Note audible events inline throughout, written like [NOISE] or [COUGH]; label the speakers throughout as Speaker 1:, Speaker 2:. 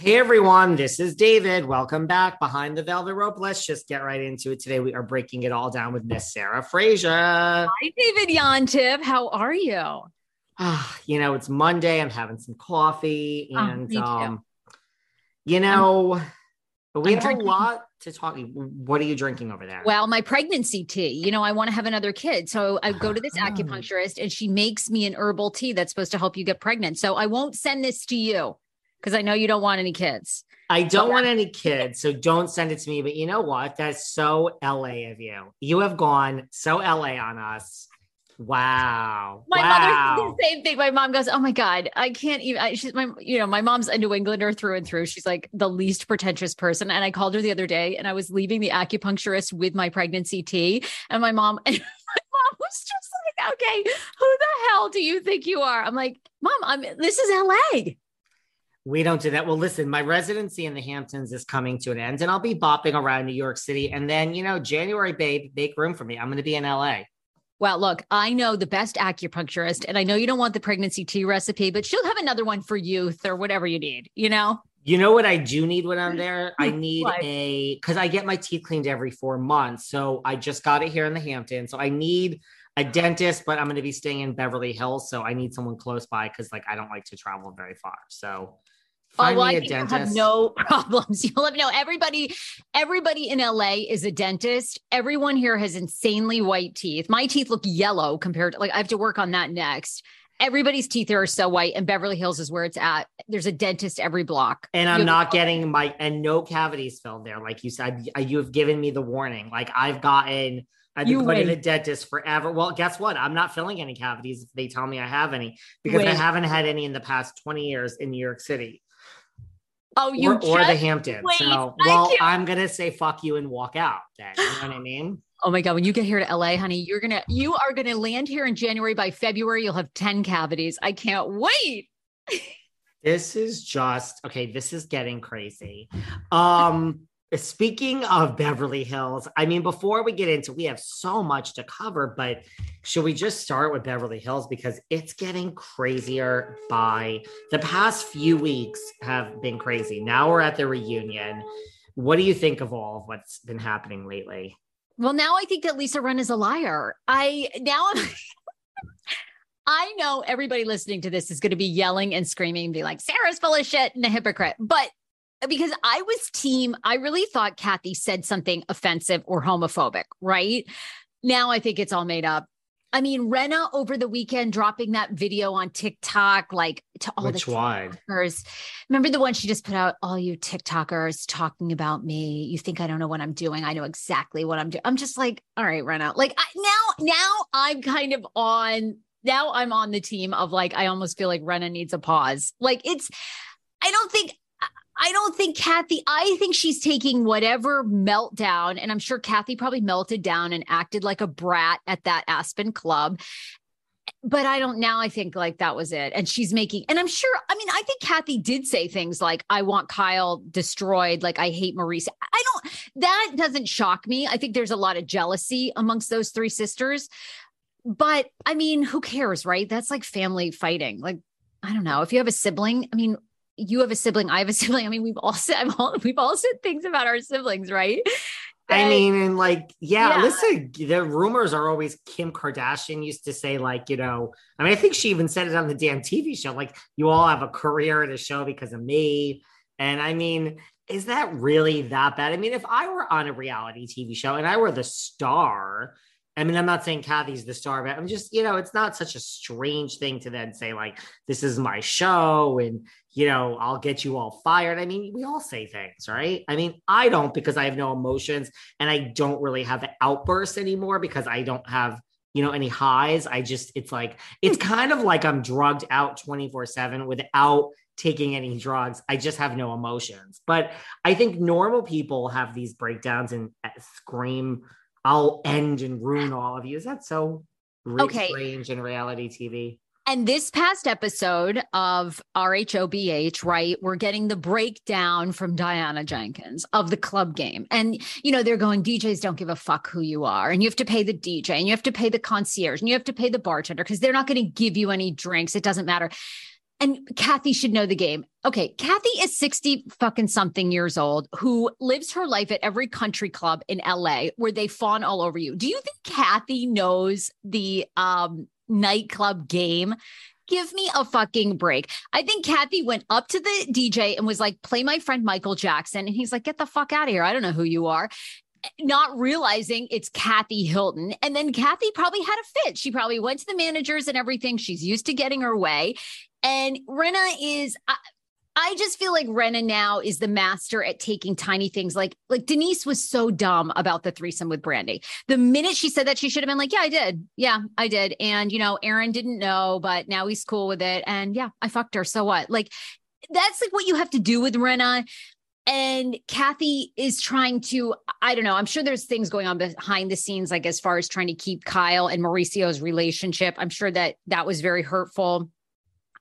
Speaker 1: Hey everyone, this is David. Welcome back behind the velvet rope. Let's just get right into it. Today we are breaking it all down with Miss Sarah Fraser.
Speaker 2: Hi, David Yontef. How are you?
Speaker 1: Ah, you know, it's Monday. I'm having some coffee,
Speaker 2: Oh,
Speaker 1: and
Speaker 2: too.
Speaker 1: um, you know, we
Speaker 2: I'm
Speaker 1: have
Speaker 2: drinking-
Speaker 1: a lot to talk. What are you drinking over there?
Speaker 2: Well, my pregnancy tea. You know, I want to have another kid. So I go to this
Speaker 1: Oh.
Speaker 2: acupuncturist and she makes me an herbal tea that's supposed to help you get pregnant. So I won't send this to you because I know you don't want any kids.
Speaker 1: I don't want any kids, so don't send it to me. But you know what? That's so LA of you. You have gone so LA on us. Wow.
Speaker 2: My
Speaker 1: wow.
Speaker 2: mother the same thing. My mom goes, "Oh my god, I can't even." I, she's my, you know, my mom's a New Englander through and through. She's like the least pretentious person. And I called her the other day, and I was leaving the acupuncturist with my pregnancy tea, and my mom, [LAUGHS] and my mom was just like, "Okay, who the hell do you think you are?" I'm like, "Mom, I'm. This is L.A."
Speaker 1: We don't do that. Well, listen, my residency in the Hamptons is coming to an end, and I'll be bopping around New York City. And then, you know, January, babe, make room for me. I'm going to be in LA.
Speaker 2: Well, look, I know the best acupuncturist, and I know you don't want the pregnancy tea recipe, but she'll have another one for youth or whatever you need. You know.
Speaker 1: You know what I do need when I'm there? I need
Speaker 2: What?
Speaker 1: a because I get my teeth cleaned every four months. So I just got it here in the Hamptons. So I need a dentist, but I'm going to be staying in Beverly Hills. So I need someone close by because, like, I don't like to travel very far. So find
Speaker 2: oh, well, I
Speaker 1: a
Speaker 2: think you'll
Speaker 1: dentist.
Speaker 2: have no [LAUGHS] problems. You'll have no everybody. Everybody in LA is a dentist. Everyone here has insanely white teeth. My teeth look yellow compared to like I have to work on that next. Everybody's teeth are so white, and Beverly Hills is where it's at. There's a dentist every block.
Speaker 1: and I'm not getting my and no cavities filled there. Like you said, y- you have given me the warning. Like I've gotten, I've been
Speaker 2: You
Speaker 1: going to the dentist forever. Well, guess what? I'm not filling any cavities if they tell me I have any because I haven't had any in the past 20 years in New York City
Speaker 2: Oh, you
Speaker 1: or, or the Hamptons.
Speaker 2: wait,
Speaker 1: so, well, I'm gonna say fuck you and walk out. Then you know what I mean?
Speaker 2: Oh my god! When you get here to LA, honey, you're gonna you are gonna land here in January. By February, you'll have ten cavities. I can't wait. [LAUGHS]
Speaker 1: This is just okay. This is getting crazy. Um, speaking of Beverly Hills, I mean, before we get into, we have so much to cover, but should we just start with Beverly Hills because it's getting crazier by the past few weeks have been crazy. Now we're at the reunion. What do you think of all of what's been happening lately?
Speaker 2: Well, now I think that Lisa Rinna is a liar. I now I'm [LAUGHS] I know everybody listening to this is going to be yelling and screaming and be like, Sarah's full of shit and a hypocrite. But because I was team, I really thought Kathy said something offensive or homophobic, right? Now I think it's all made up. I mean, Rinna over the weekend dropping that video on TikTok, like to all
Speaker 1: Which
Speaker 2: the? TikTokers. Remember the one she just put out? All you TikTokers talking about me. You think I don't know what I'm doing? I know exactly what I'm doing. I'm just like, all right, Rinna. Like I, now, now I'm kind of on. Now I'm on the team of like, I almost feel like Rinna needs a pause. Like it's, I don't think. I don't think Kathy, I think she's taking whatever meltdown, and I'm sure Kathy probably melted down and acted like a brat at that Aspen club. But I don't now, I think like that was it. And she's making, and I'm sure, I mean, I think Kathy did say things like, I want Kyle destroyed, like, I hate Maurice. I don't, that doesn't shock me. I think there's a lot of jealousy amongst those three sisters. But I mean, who cares, right? That's like family fighting. Like, I don't know. If you have a sibling, I mean, you have a sibling, I have a [LAUGHS] sibling. I mean, we've all said all, we've all said things about our siblings, right?
Speaker 1: I mean, and like, yeah, yeah, listen, the rumors are always Kim Kardashian used to say, like, you know, I mean, I think she even said it on the damn TV show, like, you all have a career at a show because of me. And I mean, is that really that bad? I mean, if I were on a reality TV show and I were the star, I mean, I'm not saying Kathy's the star, but I'm just, you know, it's not such a strange thing to then say, like, this is my show and, you know, I'll get you all fired. I mean, we all say things, right? I mean, I don't because I have no emotions and I don't really have outbursts anymore because I don't have, you know, any highs. I just, it's like, it's kind of like I'm drugged out 24 7 without taking any drugs. I just have no emotions. But I think normal people have these breakdowns and uh, scream I'll end and ruin all of you. Is that so okay. strange in reality TV?
Speaker 2: And this past episode of RHOBH, right, we're getting the breakdown from Diana Jenkins of the club game. And, you know, they're going, DJs don't give a fuck who you are. And you have to pay the DJ and you have to pay the concierge and you have to pay the bartender because they're not going to give you any drinks. It doesn't matter and Kathy should know the game. Okay, Kathy is 60 fucking something years old who lives her life at every country club in LA where they fawn all over you. Do you think Kathy knows the um nightclub game? Give me a fucking break. I think Kathy went up to the DJ and was like, play my friend Michael Jackson. And he's like, get the fuck out of here. I don't know who you are not realizing it's Kathy Hilton. And then Kathy probably had a fit. She probably went to the managers and everything. She's used to getting her way. And Rinna is. I, I just feel like Rinna now is the master at taking tiny things like like Denise was so dumb about the threesome with Brandi. The minute she said that, she should have been like, "Yeah, I did. Yeah, I did." And you know, Aaron didn't know, but now he's cool with it. And yeah, I fucked her. So what? Like, that's like what you have to do with Rinna. And Kathy is trying to, I don't know, I'm sure there's things going on behind the scenes, like as far as trying to keep Kyle and Mauricio's relationship. I'm sure that that was very hurtful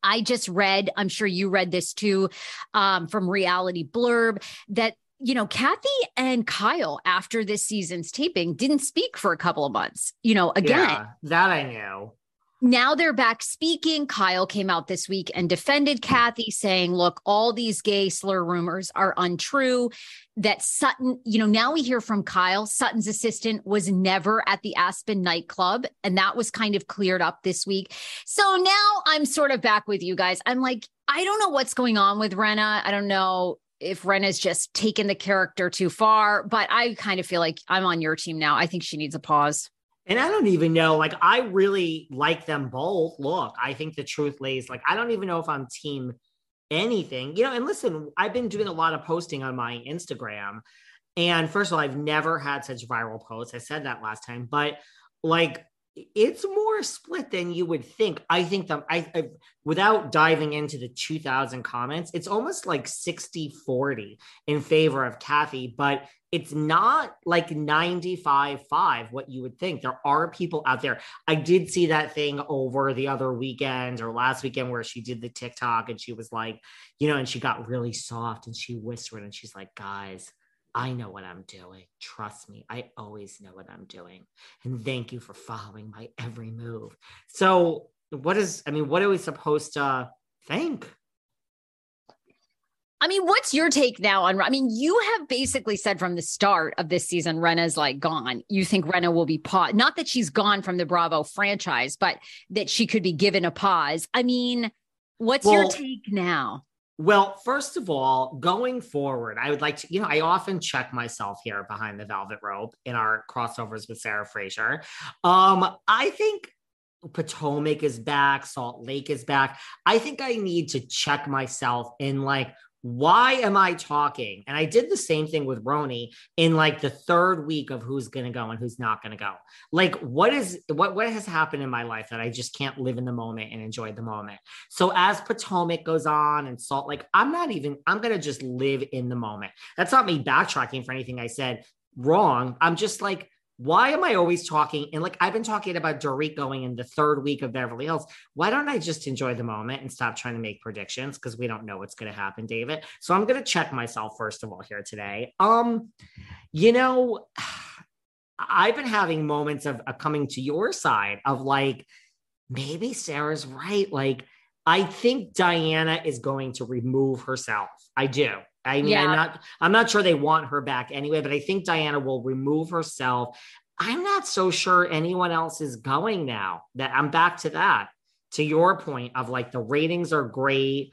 Speaker 2: I just read, I'm sure you read this too, um, from Reality Blurb that you know, Kathy and Kyle after this season's taping didn't speak for a couple of months. You know, again, yeah,
Speaker 1: that I knew
Speaker 2: now they're back speaking. Kyle came out this week and defended hmm. Kathy, saying, Look, all these gay slur rumors are untrue. That Sutton, you know, now we hear from Kyle, Sutton's assistant was never at the Aspen nightclub. And that was kind of cleared up this week. So now I'm sort of back with you guys. I'm like, I don't know what's going on with Rinna. I don't know if Rinna's just taken the character too far, but I kind of feel like I'm on your team now. I think she needs a pause.
Speaker 1: And I don't even know, like, I really like them both. Look, I think the truth lays, like, I don't even know if I'm team anything, you know. And listen, I've been doing a lot of posting on my Instagram. And first of all, I've never had such viral posts. I said that last time, but like, it's more split than you would think. I think that I, I, without diving into the 2000 comments, it's almost like 60 40 in favor of Kathy, but it's not like 95 5 what you would think. There are people out there. I did see that thing over the other weekend or last weekend where she did the TikTok and she was like, you know, and she got really soft and she whispered and she's like, guys, I know what I'm doing. Trust me, I always know what I'm doing. And thank you for following my every move. So, what is, I mean, what are we supposed to think?
Speaker 2: I mean, what's your take now on? I mean, you have basically said from the start of this season, Rinna's like gone. You think Rinna will be paused? Not that she's gone from the Bravo franchise, but that she could be given a pause. I mean, what's well, your take now?
Speaker 1: Well, first of all, going forward, I would like to, you know, I often check myself here behind the velvet rope in our crossovers with Sarah Fraser. Um, I think Potomac is back, Salt Lake is back. I think I need to check myself in like why am I talking? And I did the same thing with Roni in like the third week of who's going to go and who's not going to go. Like, what is what what has happened in my life that I just can't live in the moment and enjoy the moment? So as Potomac goes on and Salt, like I'm not even. I'm going to just live in the moment. That's not me backtracking for anything I said wrong. I'm just like why am I always talking? And like I've been talking about Dorit going in the third week of Beverly Hills. Why don't I just enjoy the moment and stop trying to make predictions? Because we don't know what's going to happen, David. So I'm going to check myself first of all here today. Um, you know, [SIGHS] I've been having moments of, of coming to your side of like, maybe Sarah's right. Like, I think Diana is going to remove herself. I do. I mean, yeah. I'm not I'm not sure they want her back anyway, but I think Diana will remove herself. I'm not so sure anyone else is going now. That I'm back to that. To your point of like the ratings are great.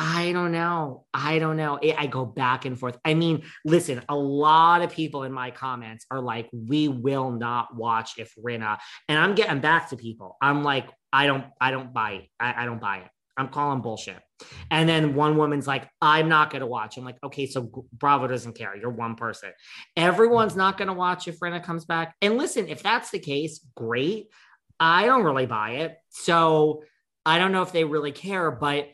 Speaker 1: I don't know. I don't know. I go back and forth. I mean, listen, a lot of people in my comments are like, we will not watch if Rinna. And I'm getting back to people. I'm like, I don't, I don't buy it. I, I don't buy it. I'm calling bullshit. And then one woman's like, I'm not going to watch. I'm like, okay, so Bravo doesn't care. You're one person. Everyone's not going to watch if Rinna comes back. And listen, if that's the case, great. I don't really buy it. So I don't know if they really care, but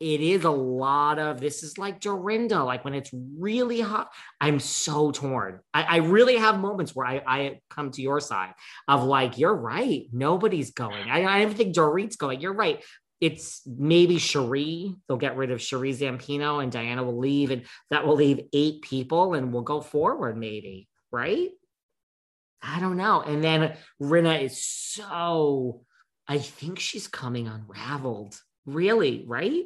Speaker 1: it is a lot of this is like Dorinda, like when it's really hot. I'm so torn. I, I really have moments where I, I, come to your side of like, you're right. Nobody's going. I, I don't think Dorit's going. You're right it's maybe Sheree. They'll get rid of Sheree Zampino and Diana will leave, and that will leave eight people, and we'll go forward, maybe, right? I don't know. And then Rinna is so, I think she's coming unraveled. Really, right?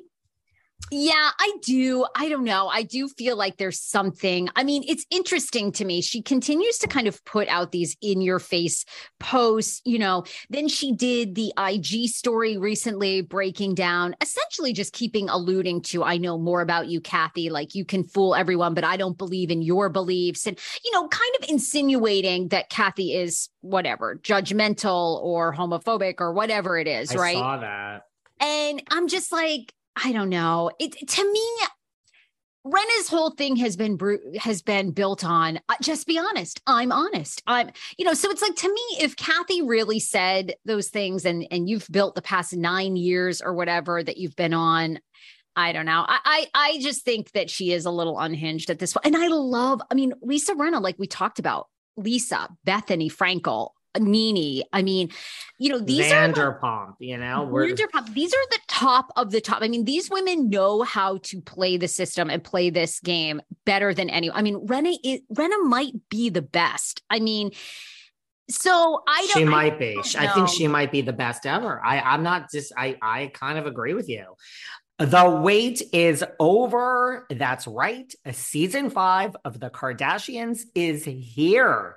Speaker 2: Yeah, I do. I don't know. I do feel like there's something. I mean, it's interesting to me. She continues to kind of put out these in your face posts, you know. Then she did the IG story recently breaking down, essentially just keeping alluding to, I know more about you, Kathy. Like you can fool everyone, but I don't believe in your beliefs. And, you know, kind of insinuating that Kathy is whatever, judgmental or homophobic or whatever it is,
Speaker 1: I
Speaker 2: right?
Speaker 1: I saw that.
Speaker 2: And I'm just like, I don't know. It to me, Rinna's whole thing has been has been built on uh, just be honest. I'm honest. I'm you know, so it's like to me if Kathy really said those things and and you've built the past 9 years or whatever that you've been on I don't know. I, I, I just think that she is a little unhinged at this point. And I love, I mean, Lisa Rinna, like we talked about, Lisa, Bethenny Frankel, NeNe. I mean, you know, these
Speaker 1: Vanderpump,
Speaker 2: are
Speaker 1: you know,
Speaker 2: Vanderpump. These are the top of the top. I mean, these women know how to play the system and play this game better than anyone. I mean, Rinna is Rinna might be the best. I mean, so I
Speaker 1: don't. She might I be. I think she might be the best ever. I I'm not just. I I kind of agree with you. The wait is over. That's right. A season five of The Kardashians is here.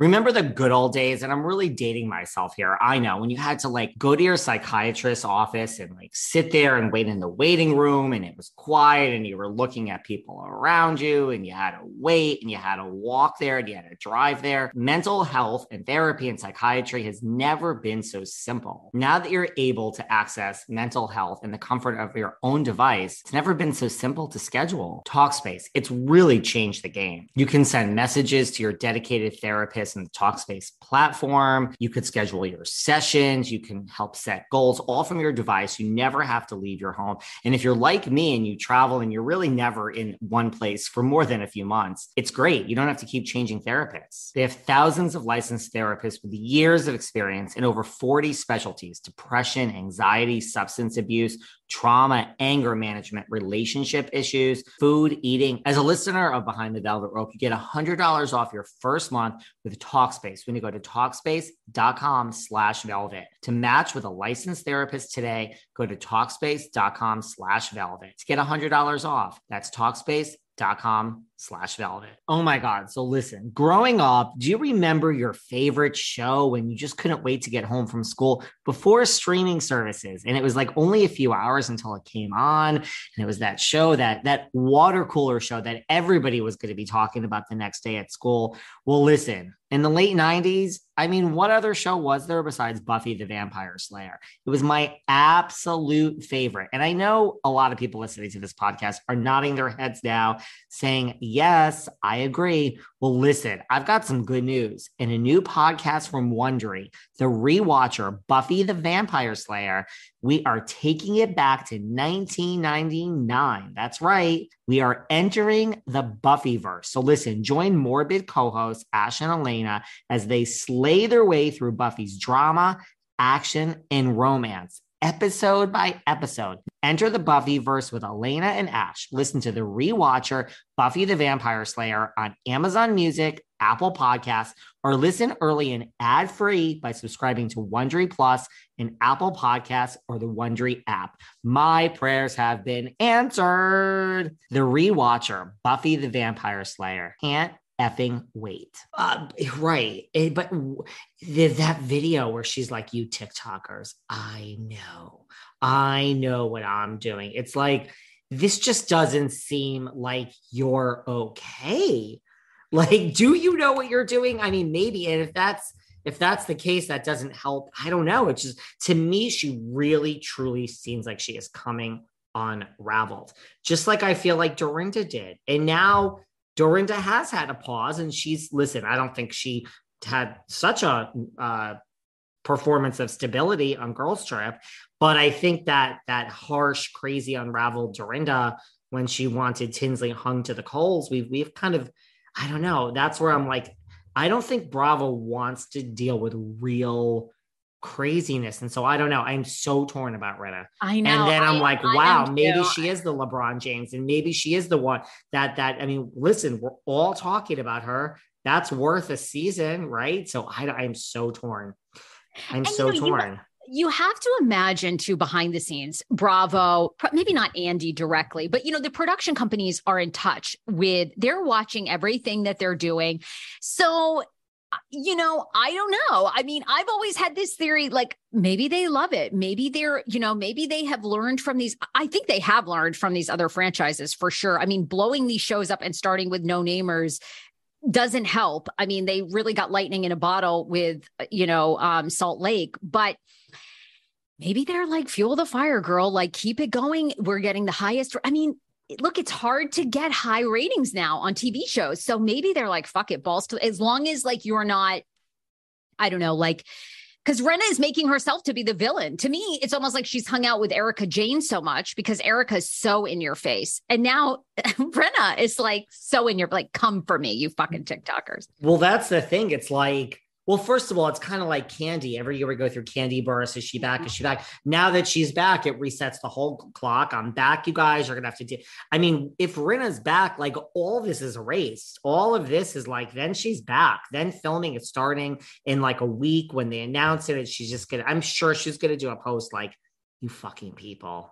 Speaker 1: Remember the good old days? And I'm really dating myself here. I know when you had to like go to your psychiatrist's office and like sit there and wait in the waiting room and it was quiet and you were looking at people around you and you had to wait and you had to walk there and you had to drive there. Mental health and therapy and psychiatry has never been so simple. Now that you're able to access mental health in the comfort of your own device, it's never been so simple to schedule. Talkspace, it's really changed the game. You can send messages to your dedicated therapist in the Talkspace platform. You could schedule your sessions. You can help set goals all from your device. You never have to leave your home. And if you're like me and you travel and you're really never in one place for more than a few months, it's great. You don't have to keep changing therapists. They have thousands of licensed therapists with years of experience in over 40 specialties depression, anxiety, substance abuse trauma, anger management, relationship issues, food, eating. As a listener of Behind the Velvet Rope, you get $100 off your first month with Talkspace when you go to Talkspace.com slash velvet. To match with a licensed therapist today, go to Talkspace.com slash velvet to get $100 off. That's Talkspace dot com slash velvet. Oh my God. So listen, growing up, do you remember your favorite show when you just couldn't wait to get home from school before streaming services? And it was like only a few hours until it came on. And it was that show that that water cooler show that everybody was going to be talking about the next day at school. Well, listen, in the late 90s, I mean, what other show was there besides Buffy the Vampire Slayer? It was my absolute favorite. And I know a lot of people listening to this podcast are nodding their heads now, saying, Yes, I agree. Well, listen, I've got some good news. In a new podcast from Wondery, the rewatcher Buffy the Vampire Slayer, we are taking it back to 1999. That's right. We are entering the Buffyverse. So listen, join morbid co-hosts Ash and Alaina as they slay their way through Buffy's drama, action, and romance episode by episode. Enter the Buffyverse with Alaina and Ash. Listen to the rewatcher Buffy the Vampire Slayer on Amazon Music, Apple Podcasts, or listen early and ad free by subscribing to Wondery Plus in Apple Podcasts or the Wondery app. My prayers have been answered. The rewatcher Buffy the Vampire Slayer can't effing wait. Uh, right. It, eh, but the, that video where she's like, you TikTokers, I know, I know what I'm doing. It's like, this just doesn't seem like you're okay. Like, do you know what you're doing? I mean, maybe. And if that's, if that's the case, that doesn't help. I don't know. It's just, to me, she really, truly seems like she is coming unraveled, just like I feel like Dorinda did. And now Dorinda has had a pause, and she's listen. I don't think she had such a uh, performance of stability on Girls Trip, but I think that that harsh, crazy, unraveled Dorinda when she wanted Tinsley hung to the coals, we've we've kind of, I don't know. That's where I'm like, I don't think Bravo wants to deal with real craziness. And so I don't know. I'm so torn about Rinna.
Speaker 2: I know.
Speaker 1: And then I'm I, like, wow, maybe she is the LeBron James and maybe she is the one that that I mean, listen, we're all talking about her. That's worth a season, right? So I I'm so torn. I'm and so you know, torn.
Speaker 2: You, you have to imagine too behind the scenes bravo maybe not andy directly but you know the production companies are in touch with they're watching everything that they're doing so you know, I don't know. I mean, I've always had this theory like maybe they love it. Maybe they're, you know, maybe they have learned from these. I think they have learned from these other franchises for sure. I mean, blowing these shows up and starting with no namers doesn't help. I mean, they really got lightning in a bottle with, you know, um, Salt Lake, but maybe they're like fuel the fire girl, like keep it going. We're getting the highest. I mean, look, it's hard to get high ratings now on TV shows. So maybe they're like, fuck it, balls to as long as like you're not, I don't know, like because Rinna is making herself to be the villain. To me, it's almost like she's hung out with Erika Jayne so much because Erika's so in your face. And now [LAUGHS] Rinna is like so in your like, come for me, you fucking mm. TikTokers.
Speaker 1: Well, that's the thing. It's like well, first of all, it's kind of like candy. Every year we go through Kandi Burruss. Is she back? Is mm-hmm. she back? Now that she's back, it resets the whole clock. I'm back, you guys. You're gonna have to do. I mean, if Rinna's back, like all this is erased. All of this is like then she's back. Then filming is starting in like a week when they announce it. And she's just gonna. I'm sure she's gonna do a post like, "You fucking people."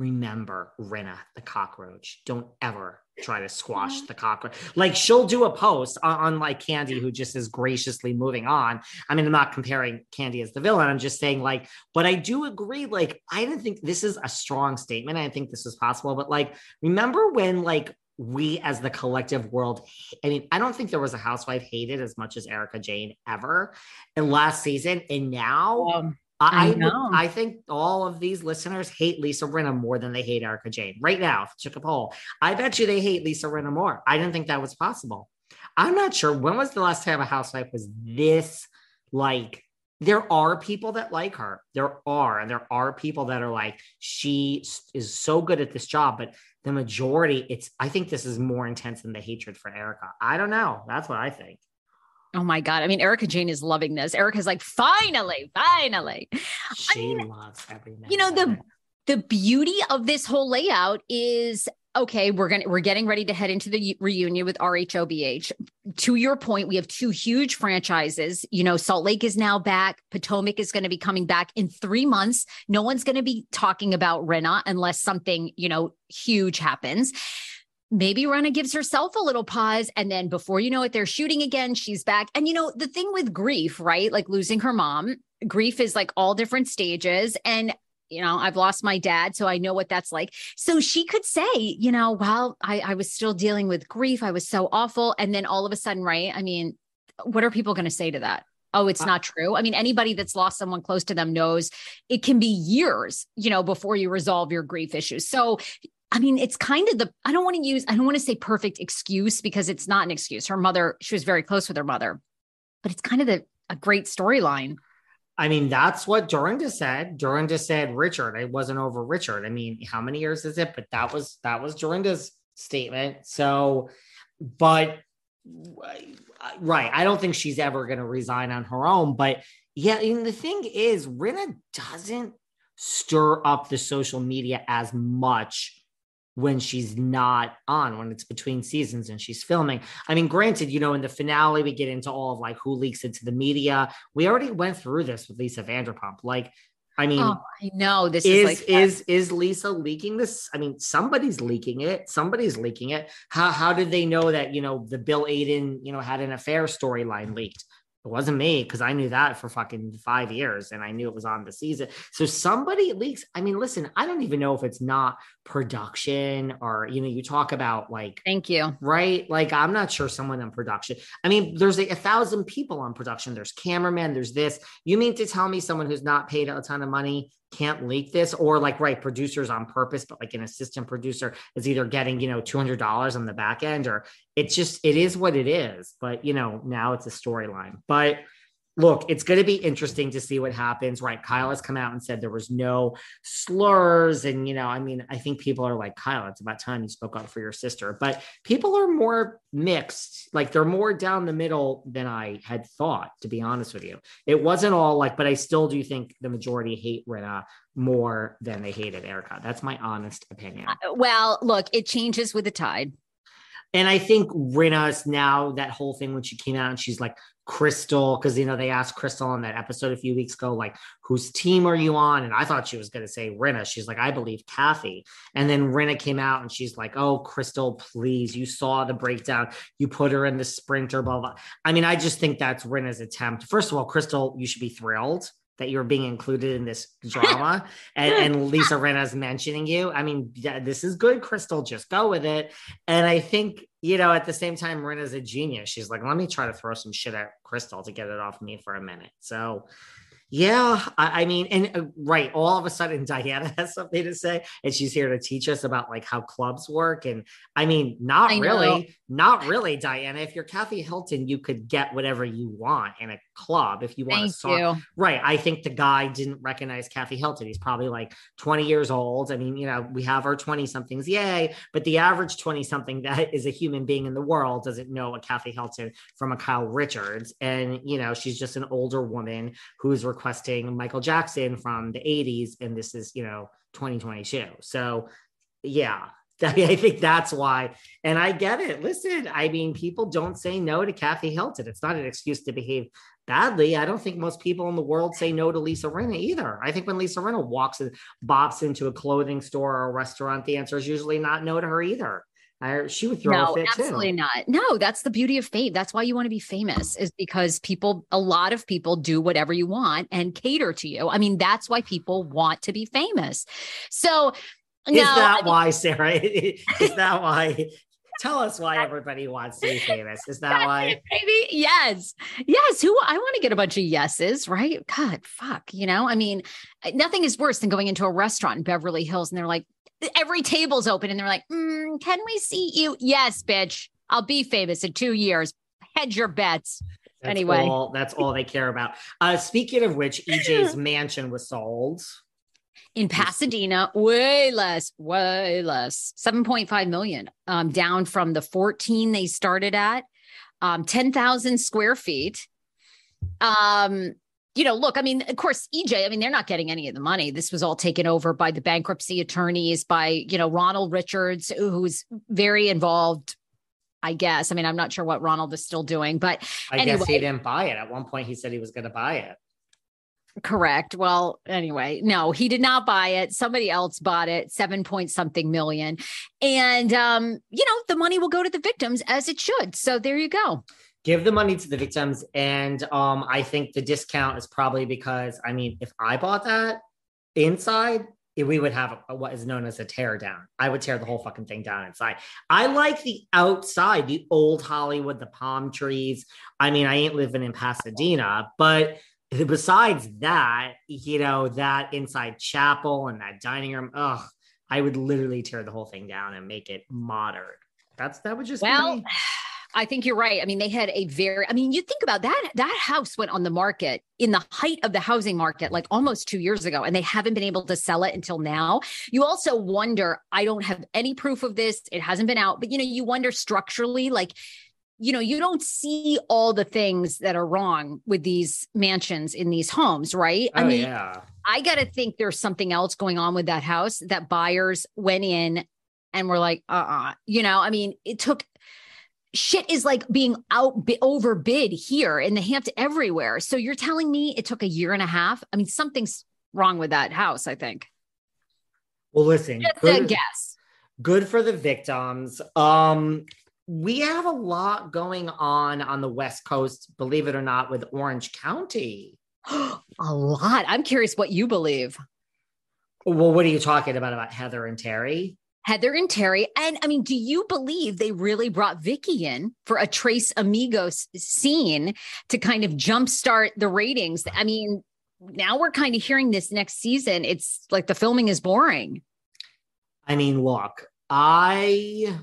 Speaker 1: remember Rinna, the cockroach. Don't ever try to squash the cockroach. Like she'll do a post on, like Kandi, who just is graciously moving on. I mean, I'm not comparing Kandi as the villain. I'm just saying, like, but I do agree. Like, I didn't think this is a strong statement. I think this was possible, but like, remember when like we as the collective world i mean i don't think there was a housewife hated as much as erika jayne ever in last season and now um, I, I, I, think all of these listeners hate Lisa Rinna more than they hate Erika Jayne right now. Took a poll. I bet you they hate Lisa Rinna more. I didn't think that was possible. I'm not sure when was the last time a housewife was this like. There are people that like her. There are, and there are people that are like, she is so good at this job. But the majority, it's, I think this is more intense than the hatred for Erika. I don't know. That's what I think.
Speaker 2: Oh my God. I mean, Erika Jayne is loving this. Erika's like, finally, finally.
Speaker 1: She I mean, loves every
Speaker 2: You know, the the beauty of this whole layout is okay, we're gonna we're getting ready to head into the reunion with RHOBH. To your point, we have two huge franchises. You know, Salt Lake is now back. Potomac is going to be coming back in three months. No one's going to be talking about Rinna unless something, you know, huge happens maybe Rinna gives herself a little pause. And then before you know it, they're shooting again. She's back. And you know, the thing with grief, right? Like losing her mom, grief is like all different stages. And you know, I've lost my dad, so I know what that's like. So she could say, you know, well, I, I was still dealing with grief. I was so awful. And then all of a sudden, right? I mean, what are people going to say to that? oh it's uh not true i mean anybody that's lost someone close to them knows it can be years you know before you resolve your grief issues so I mean, it's kind of the, I don't want to use, I don't want to say perfect excuse because it's not an excuse. Her mother, she was very close with her mother, but it's kind of the, a great storyline.
Speaker 1: I mean, that's what Dorinda said. Dorinda said Richard. It wasn't over Richard. I mean, how many years is it? But that was that was Dorinda's statement. So, but right, I don't think she's ever going to resign on her own. But yeah, and the thing is, Rinna doesn't stir up the social media as much when she's not on, when it's between seasons and she's filming. I mean, granted, you know, in the finale, we get into all of like who leaks into the media. We already went through this with Lisa Vanderpump. Like, I mean, oh,
Speaker 2: I know this
Speaker 1: is
Speaker 2: is like
Speaker 1: is is Lisa leaking this? I mean, somebody's leaking it. Somebody's leaking it. How how did they know that you know the Bill Aydin you know had an affair storyline leaked? It wasn't me because I knew that for fucking five years and I knew it was on the season. So somebody leaks. I mean, listen, I don't even know if it's not production or, you know, you talk about like,
Speaker 2: thank you.
Speaker 1: Right. Like, I'm not sure someone on production. I mean, there's a, a thousand people on production. There's cameramen, there's this. You mean to tell me someone who's not paid a ton of money can't leak this or like right producers on purpose but like an assistant producer is either getting you know $200 on the back end or it's just it is what it is. But you know now it's a storyline. But look, it's going to be interesting to see what happens. Right. Kyle has come out and said there was no slurs. And, you know, I mean, I think people are like, Kyle, it's about time you spoke up for your sister. But people are more mixed. Like they're more down the middle than I had thought, to be honest with you. It wasn't all like, but I still do think the majority hate Rinna more than they hated Erika. That's my honest opinion. Uh,
Speaker 2: well, look, it changes with the tide.
Speaker 1: And I think Rinna's now that whole thing when she came out and she's like, Crystal, because you know they asked Crystal on that episode a few weeks ago, like, whose team are you on? And I thought she was going to say Rinna. She's like, I believe Kathy. And then Rinna came out and she's like, Oh, Crystal, please, you saw the breakdown. You put her in the sprinter, blah, blah. I mean, I just think that's Rinna's attempt. First of all, Crystal, you should be thrilled that you're being included in this [LAUGHS] drama and, and, Lisa Rinna's mentioning you. I mean, yeah, this is good, Crystal. Just go with it. And I think, you know, at the same time, Rinna's a genius. She's like, let me try to throw some shit at Crystal to get it off me for a minute. So yeah, I, I mean, and uh, right, all of a sudden [LAUGHS] Diana has something to say, and she's here to teach us about like how clubs work. And I mean, not I really, not really, Diana. If you're Kathy Hilton, you could get whatever you want in a club if you want
Speaker 2: Thank
Speaker 1: a song.
Speaker 2: You.
Speaker 1: Right. I think the guy didn't recognize Kathy Hilton. He's probably like 20 years old. I mean, you know, we have our 20 somethings, yay, but the average 20 something that is a human being in the world doesn't know a Kathy Hilton from a Kyle Richards. And, you know, she's just an older woman who's requesting Michael Jackson from the 80s. And this is, you know, 2022. So, yeah, [LAUGHS] I think that's why. And I get it. Listen, I mean, people don't say no to Kathy Hilton. It's not an excuse to behave badly. I don't think most people in the world say no to Lisa Rinna either. I think when Lisa Rinna walks and bops into a clothing store or a restaurant, the answer is usually not no to her either. I, she would throw
Speaker 2: no,
Speaker 1: a fit
Speaker 2: absolutely
Speaker 1: too.
Speaker 2: not. No, that's the beauty of fame. That's why you want to be famous, is because people, a lot of people do whatever you want and cater to you. I mean, that's why people want to be famous. So,
Speaker 1: Is
Speaker 2: no,
Speaker 1: that
Speaker 2: I mean,
Speaker 1: why, Sarah? [LAUGHS] Is that why? Tell us why everybody wants to be famous. Is that why?
Speaker 2: Maybe yes, yes. Who I want to get a bunch of yeses, right? God, fuck. You know, I mean, nothing is worse than going into a restaurant in Beverly Hills and they're like, every table's open and they're like, mm, "Can we see you?" Yes, bitch. I'll be famous in two years. Hedge your bets.
Speaker 1: That's
Speaker 2: Anyway.
Speaker 1: all, that's all they care about. Uh, speaking of which, EJ's [LAUGHS] mansion was sold.
Speaker 2: in Pasadena, way less, way less, 7.5 million, um, down from the 14 they started at, um, 10,000 square feet. Um, you know, look, I mean, of course, EJ, I mean, they're not getting any of the money. This was all taken over by the bankruptcy attorneys, by, you know, Ronald Richards, who's very involved, I guess. I mean, I'm not sure what Ronald is still doing, but
Speaker 1: I guess he didn't buy it. At one point, he said he was going to buy it.
Speaker 2: Correct. Well, anyway, no, he did not buy it. Somebody else bought it, seven point something million. And um, you know, the money will go to the victims as it should. So there you go.
Speaker 1: Give the money to the victims, and um, I think the discount is probably because I mean, if I bought that inside, we would have a, what is known as a tear down. I would tear the whole fucking thing down inside. I like the outside, the old Hollywood, the palm trees. I mean, I ain't living in Pasadena, but besides that, you know, that inside chapel and that dining room, ugh, I would literally tear the whole thing down and make it modern. That's that would just be
Speaker 2: Well,
Speaker 1: me.
Speaker 2: I think you're right. I mean, they had a very, I mean, you think about that, that house went on the market in the height of the housing market, like almost two years ago, and they haven't been able to sell it until now. You also wonder, I don't have any proof of this. It hasn't been out, but you know, you wonder structurally, like, you know, you don't see all the things that are wrong with these mansions in these homes, right?
Speaker 1: Oh
Speaker 2: I mean,
Speaker 1: yeah.
Speaker 2: I got to think there's something else going on with that house that buyers went in and were like, uh uh You know, I mean, it took shit is like being out bi- overbid here in the Hampton everywhere. So you're telling me it took a year and a half? I mean, something's wrong with that house, I think.
Speaker 1: Well, listen,
Speaker 2: Just a
Speaker 1: good,
Speaker 2: guess.
Speaker 1: good for the victims. Um, we have a lot going on on the West Coast, believe it or not, with Orange County. [GASPS]
Speaker 2: a lot. I'm curious what you believe.
Speaker 1: Well, what are you talking about about Heather and Terry?
Speaker 2: Heather and Terry. And I mean, do you believe they really brought Vicki in for a Tres Amigas scene to kind of jumpstart the ratings? I mean, now we're kind of hearing this next season. It's like the filming is boring.
Speaker 1: I mean, look, I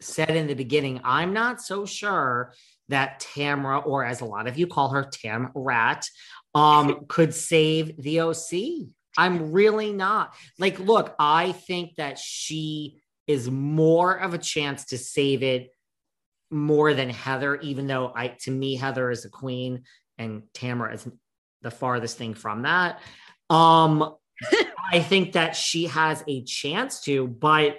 Speaker 1: said in the beginning, I'm not so sure that Tamra, or as a lot of you call her, Tam Rat, um, [LAUGHS] could save the OC. I'm really not. Like, look, I think that she is more of a chance to save it more than Heather, even though I to me, Heather is a queen and Tamra is the farthest thing from that. Um, [LAUGHS] I think that she has a chance to, but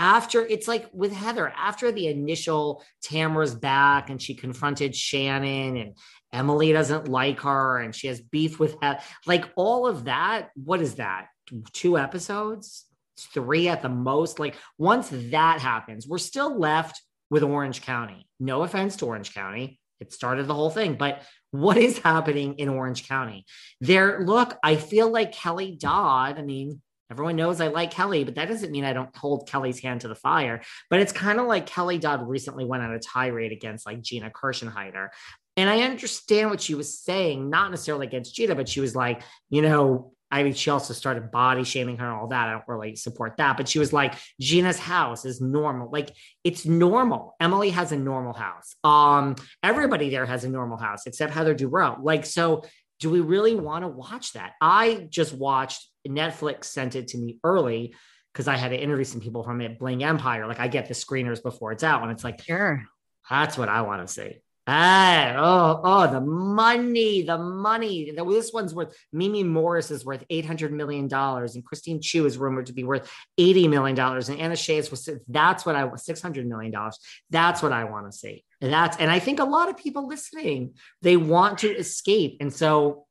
Speaker 1: after it's like with Heather, after the initial Tamra's back and she confronted Shannon and Emily doesn't like her and she has beef with Heather, like all of that. What is that? Two episodes, three at the most. Like once that happens, we're still left with Orange County. No offense to Orange County. It started the whole thing, but what is happening in Orange County? There, look, I feel like Kelly Dodd. I mean, everyone knows I like Kelly, but that doesn't mean I don't hold Kelly's hand to the fire. But it's kind of like Kelly Dodd recently went on a tirade against like Gina Kirschenheiter. And I understand what she was saying, not necessarily against Gina, but she was like, you know, I mean, she also started body shaming her and all that. I don't really support that. But she was like, Gina's house is normal. Like it's normal. Emily has a normal house. Um, everybody there has a normal house except Heather Dubrow. Like, so do we really want to watch that? I just watched Netflix sent it to me early because I had to interview some people from it, Bling Empire. Like I get the screeners before it's out, and it's like,
Speaker 2: Sure.
Speaker 1: that's what I want to see. Ah, oh, oh, the money, the money. This one's worth Mimi Morris is worth eight hundred million dollars, and Christine Chiu is rumored to be worth eighty million dollars, and Anna is worth that's what I want six hundred million dollars. That's what I want to see. And that's, and I think a lot of people listening, they want to escape. And so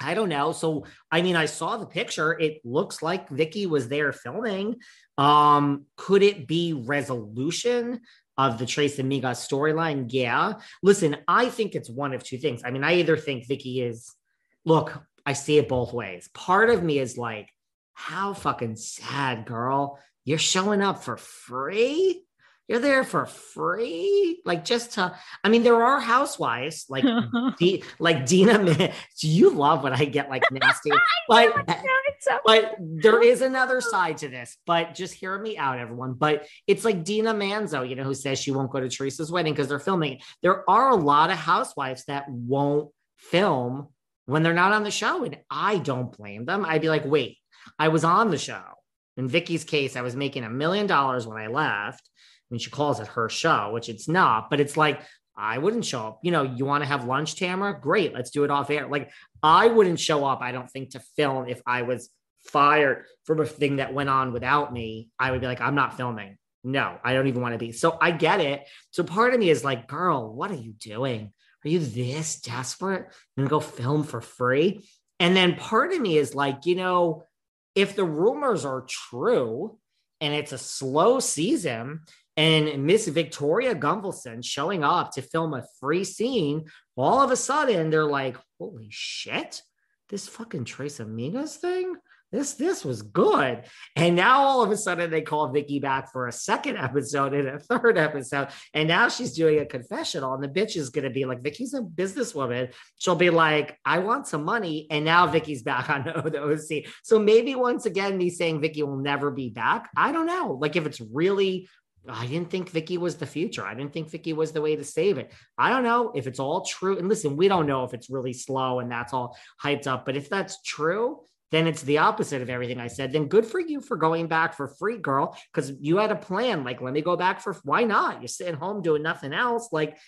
Speaker 1: I don't know. So, I mean, I saw the picture. It looks like Vicki was there filming. Um, could it be resolution of the Tres Amigas storyline? Yeah. Listen, I think it's one of two things. I mean, I either think Vicki is, look, I see it both ways. Part of me is like, how fucking sad, girl. You're showing up for free? You're there for free, like just to. I mean, there are housewives like [LAUGHS] D, like Dina. Do you love when I get like [LAUGHS] nasty? but but there is another side to this. But just hear me out, everyone. But it's like Dina Manzo, you know, who says she won't go to Teresa's wedding because they're filming. There are a lot of housewives that won't film when they're not on the show, and I don't blame them. I'd be like, wait, I was on the show. In Vicki's case, I was making a million dollars when I left mean, she calls it her show, which it's not, but it's like, I wouldn't show up. You know, you want to have lunch, Tamra? Great, let's do it off air. Like, I wouldn't show up, I don't think, to film if I was fired from a thing that went on without me. I would be like, I'm not filming. No, I don't even want to be. So I get it. So part of me is like, girl, what are you doing? Are you this desperate and go film for free? And then part of me is like, you know, if the rumors are true and it's a slow season and Miss Victoria Gunvalson showing up to film a free scene, all of a sudden they're like, holy shit, this fucking Tres Amigas thing? This this was good. And now all of a sudden they call Vicki back for a second episode and a third episode. And now she's doing a confessional. And the bitch is gonna be like, Vicki's a businesswoman. She'll be like, I want some money. And now Vicki's [LAUGHS] back on the OC. So maybe once again, me saying Vicki will never be back. I don't know. Like if it's really I didn't think Vicki was the future. I didn't think Vicki was the way to save it. I don't know if it's all true. And listen, we don't know if it's really slow and that's all hyped up. But if that's true, then it's the opposite of everything I said. Then good for you for going back for free, girl, because you had a plan. Like, let me go back for why not? You're sitting home doing nothing else. Like,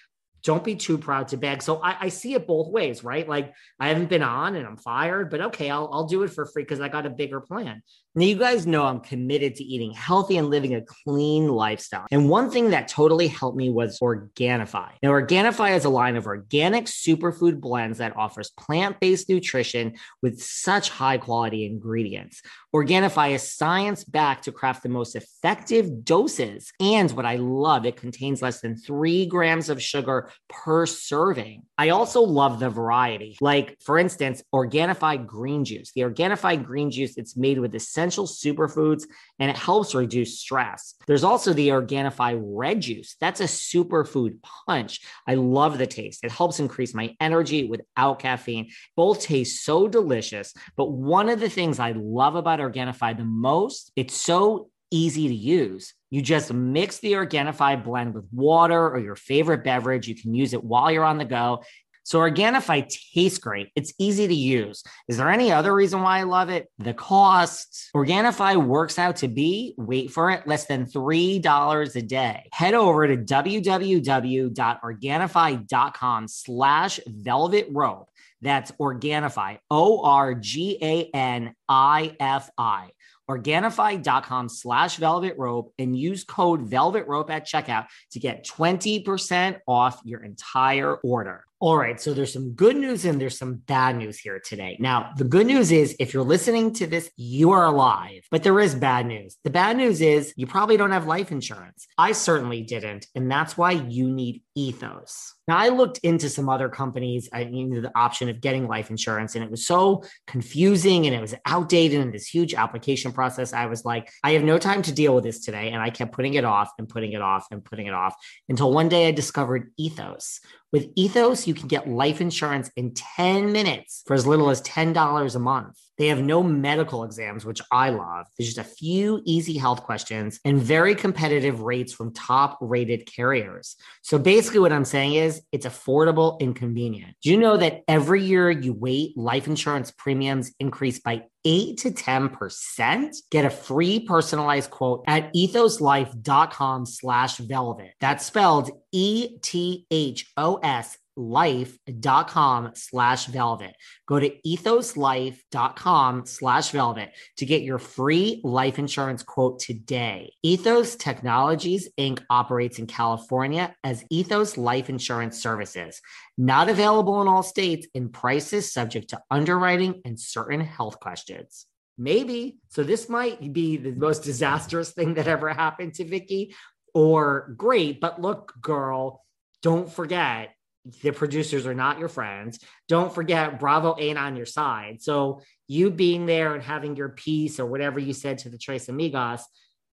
Speaker 1: don't be too proud to beg. So I, I, see it both ways, right? Like I haven't been on and I'm fired, but okay, I'll, I'll do it for free because I got a bigger plan. Now, you guys know I'm committed to eating healthy and living a clean lifestyle. And one thing that totally helped me was Organifi. Now, Organifi is a line of organic superfood blends that offers plant based nutrition with such high quality ingredients. Organifi is science backed to craft the most effective doses. And what I love, it contains less than three grams of sugar per serving. I also love the variety. Like, for instance, Organifi green juice. The Organifi green juice, it's made with essential superfoods and it helps reduce stress. There's also the Organifi red juice. That's a superfood punch. I love the taste. It helps increase my energy without caffeine. Both taste so delicious. But one of the things I love about Organifi the most, it's so easy to use. You just mix the Organifi blend with water or your favorite beverage. You can use it while you're on the go. So Organifi tastes great. It's easy to use. Is there any other reason why I love it? The cost. Organifi works out to be, wait for it, less than $3 a day. Head over to www.organifi.com slash velvet rope. That's Organifi, O R G A N I F I organifi.com slash velvet rope and use code velvet rope at checkout to get 20% off your entire order. All right, so there's some good news and there's some bad news here today. Now, the good news is if you're listening to this, you are alive, but there is bad news. The bad news is you probably don't have life insurance. I certainly didn't, and that's why you need Ethos. Now, I looked into some other companies, I knew the option of getting life insurance, and it was so confusing and it was outdated and this huge application process. I was like, I have no time to deal with this today. And I kept putting it off and putting it off and putting it off until one day I discovered Ethos, with Ethos, you can get life insurance in 10 minutes for as little as $10 a month. They have no medical exams, which I love. There's just a few easy health questions and very competitive rates from top rated carriers. So basically, what I'm saying is it's affordable and convenient. Do you know that every year you wait, life insurance premiums increase by 8 to 10%. Get a free personalized quote at ethoslife.com slash velvet. That's spelled E T H O S ethoslife.com slash velvet. Go to ethoslife.com slash velvet to get your free life insurance quote today. Ethos Technologies Inc. operates in California as Ethos Life Insurance Services. Not available in all states and prices subject to underwriting and certain health questions. Maybe. So this might be the most disastrous thing that ever happened to Vicki or great, but look, girl, don't forget the producers are not your friends. Don't forget Bravo ain't on your side. So you being there and having your piece or whatever you said to the Tres Amigas,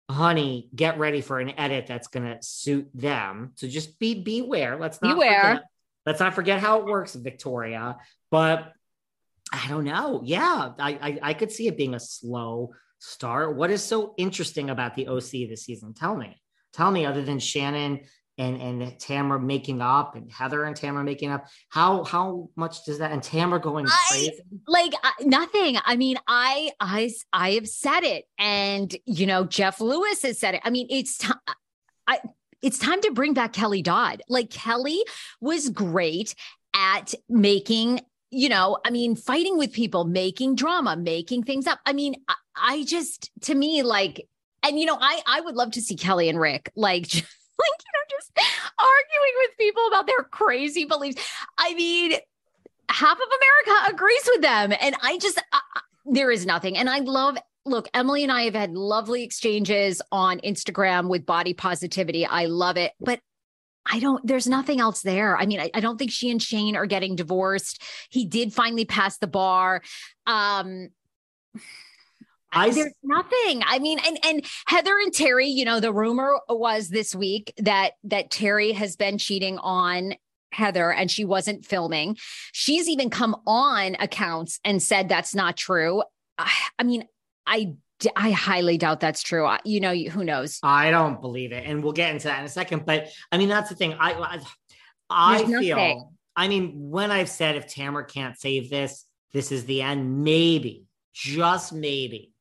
Speaker 1: honey, get ready for an edit that's gonna suit them. So just be beware. Let's not
Speaker 2: Beware.
Speaker 1: Forget, let's not forget how it works, Victoria. But I don't know. Yeah, I, I I could see it being a slow start. What is so interesting about the OC this season? Tell me. Tell me, other than Shannon and and Tamra making up and Heather and Tamra making up, how how much does that and Tamra going
Speaker 2: I-
Speaker 1: crazy?
Speaker 2: like uh, nothing. I mean i i i have said it and you know jeff lewis has said it. I mean it's time i it's time to bring back kelly dodd. Like kelly was great at making you know i mean fighting with people making drama making things up. I mean i, I just to me like and you know i i would love to see kelly and rick like [LAUGHS] just, like you know just arguing with people about their crazy beliefs i mean half of America agrees with them. And I just, I, there is nothing. And I love, look, Emily and I have had lovely exchanges on Instagram with body positivity. I love it. But I don't, there's nothing else there. I mean, I, I don't think she and Shane are getting divorced. He did finally pass the bar. Um,
Speaker 1: I
Speaker 2: there's nothing. I mean, and and Heather and Terry, you know, the rumor was this week that that Terry has been cheating on Heather and she wasn't filming. She's even come on accounts and said that's not true. I, mean, I mean, I I highly doubt that's true. I, you know, who knows?
Speaker 1: I don't believe it, and we'll get into that in a second. But I mean, that's the thing. I I, I feel. I mean, when I've said if Tamra can't save this, this is the end. Maybe, just maybe.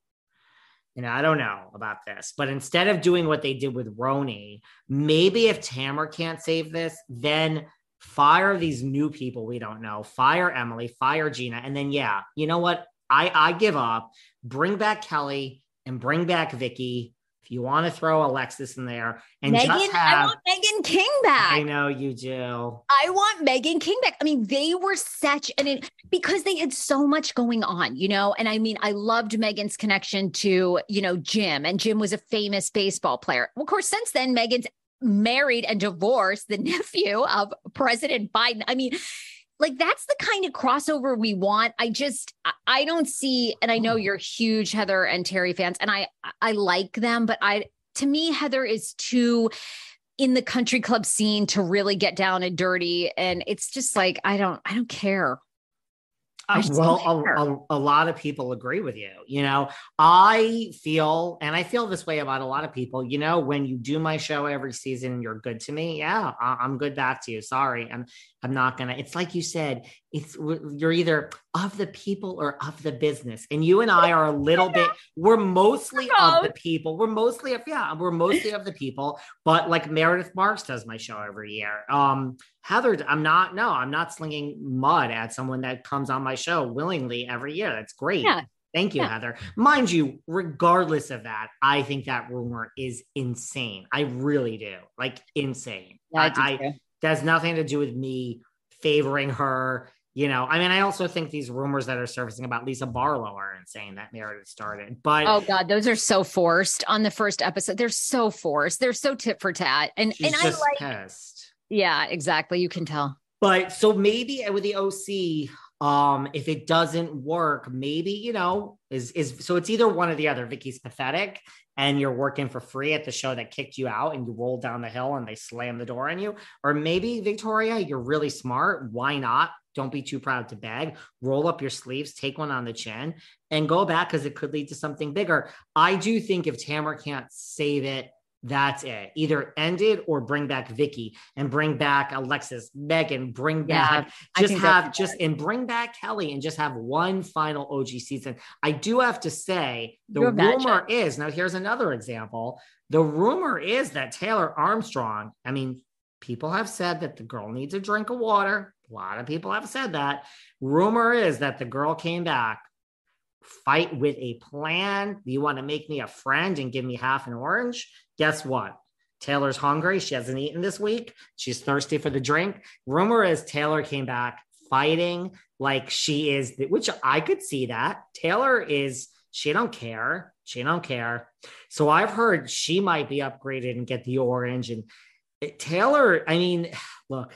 Speaker 1: Know, I don't know about this, but instead of doing what they did with RHONY, maybe if Tamra can't save this, then fire these new people we don't know. Fire Emily, fire Gina, and then yeah, you know what? I I give up. Bring back Kelly and bring back Vicki. If you want to throw Alexis in there and
Speaker 2: Megan,
Speaker 1: just
Speaker 2: I
Speaker 1: have,
Speaker 2: want Megan King back.
Speaker 1: I know you do.
Speaker 2: I want Megan King back. I mean, they were such an because they had so much going on, you know. And I mean, I loved Megan's connection to you know Jim, and Jim was a famous baseball player. Well, Of course, since then, Megan's married and divorced the [LAUGHS] nephew of President Biden. I mean. Like that's the kind of crossover we want. I just I- don't see, and I know you're huge Heather and Terry fans, and I I like them, but I to me Heather is too in the country club scene to really get down and dirty and it's just like i don't i don't care
Speaker 1: Uh, well, a, a, a lot of people agree with you. You know, I feel, and I feel this way about a lot of people. You know, when you do my show every season and you're good to me, yeah, I, I'm good back to you. Sorry, I'm I'm not gonna. It's like you said. It's you're either of the people or of the business, and you and I are a little bit. We're mostly of the people. We're mostly of yeah. We're mostly of the people. But like Meredith Marks does my show every year. Um, Heather, I'm not. No, I'm not slinging mud at someone that comes on my show willingly every year. That's great.
Speaker 2: Yeah.
Speaker 1: Thank you,
Speaker 2: Yeah.
Speaker 1: Heather. Mind you, regardless of that, I think that rumor is insane. I really do. Like insane. Yeah, I, I that has nothing to do with me favoring her. You know, I mean, I also think these rumors that are surfacing about Lisa Barlow are insane that Meredith started. But
Speaker 2: oh god those are so forced on the first episode they're so forced they're so tit for tat and and i like
Speaker 1: pissed.
Speaker 2: yeah exactly you can tell
Speaker 1: But so maybe with the OC, um, if it doesn't work, maybe you know is is so it's either one or the other. Vicki's pathetic, and you're working for free at the show that kicked you out, and you roll down the hill and they slam the door on you, or maybe Victoria, you're really smart. Why not? Don't be too proud to beg. Roll up your sleeves, take one on the chin, and go back because it could lead to something bigger. I do think if Tamra can't save it, that's it. Either end it or bring back Vicki and bring back Alexis, Megan, bring
Speaker 2: Yeah,
Speaker 1: back, just have just and bring back Kelly and just have one final OG season. I do have to say the rumor is now here's another example. The rumor is that Taylor Armstrong, I mean, people have said that the girl needs a drink of water. A lot of people have said that. Rumor is that the girl came back, fight with a plan. You want to make me a friend and give me half an orange? Guess what? Taylor's hungry. She hasn't eaten this week. She's thirsty for the drink. Rumor is Taylor came back fighting like she is, which I could see that. Taylor is, she don't care. She don't care. So I've heard she might be upgraded and get the orange. And Taylor, I mean, [SIGHS] look,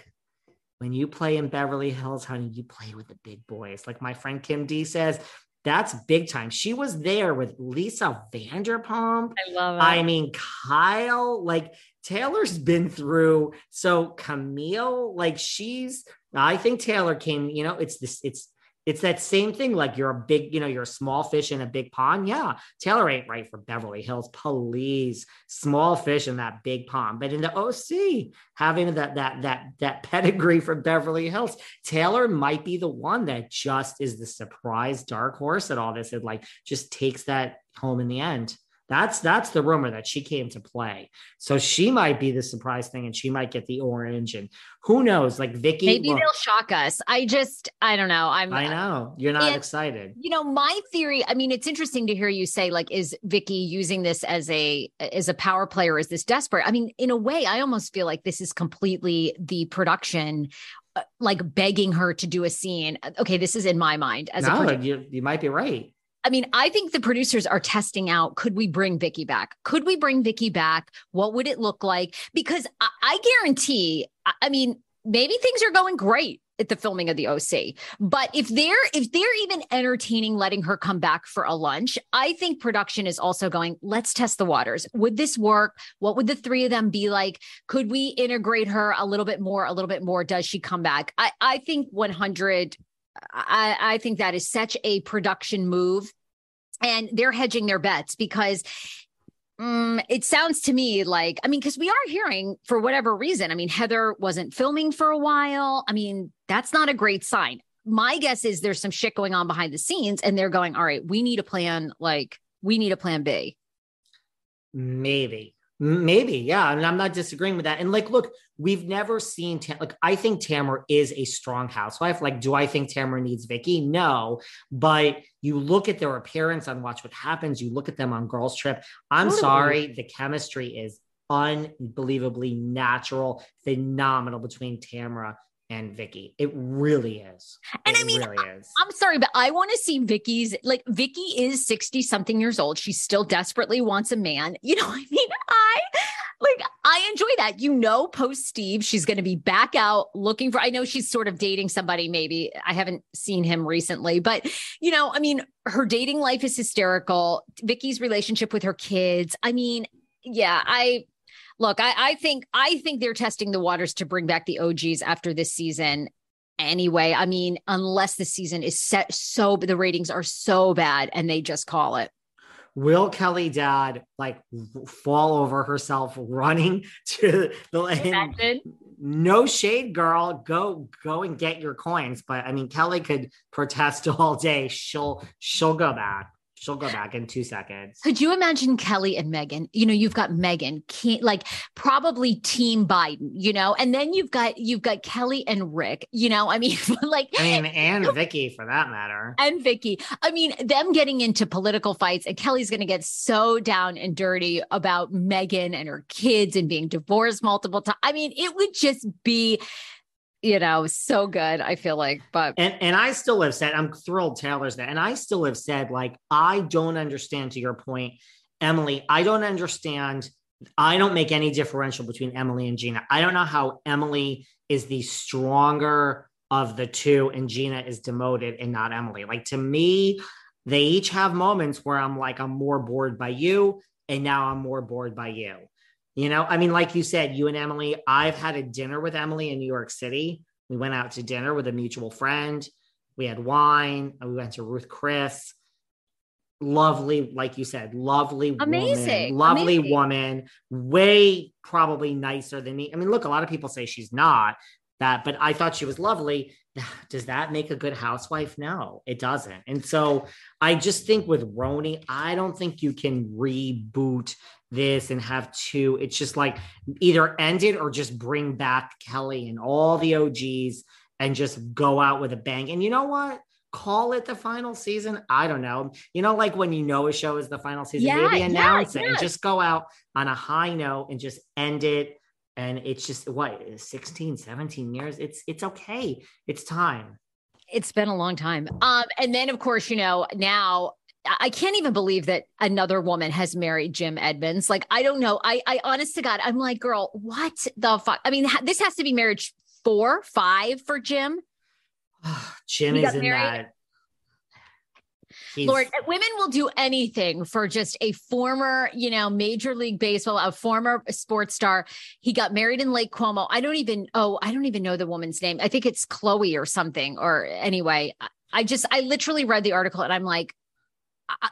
Speaker 1: when you play in Beverly Hills, honey, you play with the big boys. Like my friend Kim D says, that's big time. She was there with Lisa Vanderpump.
Speaker 2: I love it.
Speaker 1: I mean, Kyle, like Taylor's been through. So Camille, like she's, I think Taylor came, you know, it's this, it's it's that same thing. Like you're a big, you know, you're a small fish in a big pond. Yeah. Taylor ain't right for Beverly Hills. Please, small fish in that big pond. But in the OC, having that that that that pedigree from Beverly Hills, Taylor might be the one that just is the surprise dark horse at all this. It like just takes that home in the end. That's that's the rumor that she came to play. So she might be the surprise thing, and she might get the orange. And who knows? Like Vicki,
Speaker 2: maybe well, they'll shock us. I just, I don't know. I'm.
Speaker 1: I know you're not excited.
Speaker 2: You know, my theory. I mean, it's interesting to hear you say like, is Vicki using this as a as a power player? Is this desperate? I mean, in a way, I almost feel like this is completely the production uh, like begging her to do a scene. Okay, this is in my mind as
Speaker 1: no,
Speaker 2: a
Speaker 1: you, you might be right.
Speaker 2: I mean, I think the producers are testing out could we bring Vicki back? Could we bring Vicki back? What would it look like? Because I, I guarantee, I, I mean, maybe things are going great at the filming of the OC. But if they're if they're even entertaining letting her come back for a lunch, I think production is also going, let's test the waters. Would this work? What would the three of them be like? Could we integrate her a little bit more, a little bit more? Does she come back? I, I think 100 I, I think that is such a production move. And they're hedging their bets because um, it sounds to me like, I mean, because we are hearing for whatever reason. I mean, Heather wasn't filming for a while. I mean, that's not a great sign. My guess is there's some shit going on behind the scenes, and they're going, all right, we need a plan. Like, we need a plan B.
Speaker 1: Maybe. Maybe, yeah. And I'm not disagreeing with that. And like, look, we've never seen Tam- like I think Tamra is a strong housewife. Like, do I think Tamra needs Vicki? No. But you look at their appearance on Watch What Happens, you look at them on Girls Trip. I'm totally. sorry, the chemistry is unbelievably natural, phenomenal between Tamra and Vicki. It really is.
Speaker 2: And
Speaker 1: it
Speaker 2: I mean,
Speaker 1: really is.
Speaker 2: I'm sorry, but I want to see Vicki's like Vicki is 60 something years old. She still desperately wants a man. [LAUGHS] You know, I mean, I like I enjoy that. You know, post Steve, she's going to be back out looking for I know she's sort of dating somebody maybe. I haven't seen him recently, but you know, I mean, her dating life is hysterical. Vicki's relationship with her kids. I mean, yeah, I look, I, I think I think they're testing the waters to bring back the OGs after this season. Anyway, I mean, unless the season is set so the ratings are so bad and they just call it.
Speaker 1: Will Kelly Dodd like fall over herself running [LAUGHS] to the no shade girl. Go go and get your coins. But i mean kelly could protest [LAUGHS] all day. She'll she'll go back she'll go back in two seconds.
Speaker 2: Could you imagine Kelly and Megan? You know, you've got Megan, like probably Team Biden, you know, and then you've got you've got Kelly and Rick. You know, I mean, [LAUGHS] like
Speaker 1: I mean, and [LAUGHS] Vicki for that matter,
Speaker 2: and Vicki. I mean, them getting into political fights, and Kelly's going to get so down and dirty about Megan and her kids and being divorced multiple times. I mean, it would just be you know, so good. I feel like, but
Speaker 1: and and I still have said I'm thrilled Taylor's there, and I still have said like I don't understand. To your point, Emily, I don't understand. I don't make any differential between Emily and Gina. I don't know how Emily is the stronger of the two, and Gina is demoted and not Emily. Like to me, they each have moments where I'm like I'm more bored by you, and now I'm more bored by you. You know, I mean, like you said, you and Emily, I've had a dinner with Emily in New York City. We went out to dinner with a mutual friend. We had wine. We went to Ruth Chris. Lovely, like you said, lovely,
Speaker 2: amazing,
Speaker 1: woman, lovely amazing. woman, way probably nicer than me. I mean, look, a lot of people say she's not that, but I thought she was lovely. [SIGHS] Does that make a good housewife? No, it doesn't. And so I just think with RHONY, I don't think you can reboot this and have two. It's just like either end it or just bring back Kelly and all the OGs and just go out with a bang. And you know what? Call it the final season. I don't know. You know, like when you know a show is the final season,
Speaker 2: Yeah,
Speaker 1: maybe announce
Speaker 2: yeah,
Speaker 1: it and just go out on a high note and just end it. And it's just what 16, 17 years. It's it's okay. It's time.
Speaker 2: It's been a long time. Um, and then of course, you know, now I can't even believe that another woman has married Jim Edmonds. Like, I don't know. I, I honest to God, I'm like, girl, what the fuck? I mean, this has to be marriage four, five for Jim. [SIGHS]
Speaker 1: Jim is in that. He's,
Speaker 2: Lord, uh, women will do anything for just a former, you know, Major League Baseball, a former sports star. He got married in Lake Como. I don't even, oh, I don't even know the woman's name. I think it's Chloe or something. Or anyway, I- just, I literally read the article and I'm like,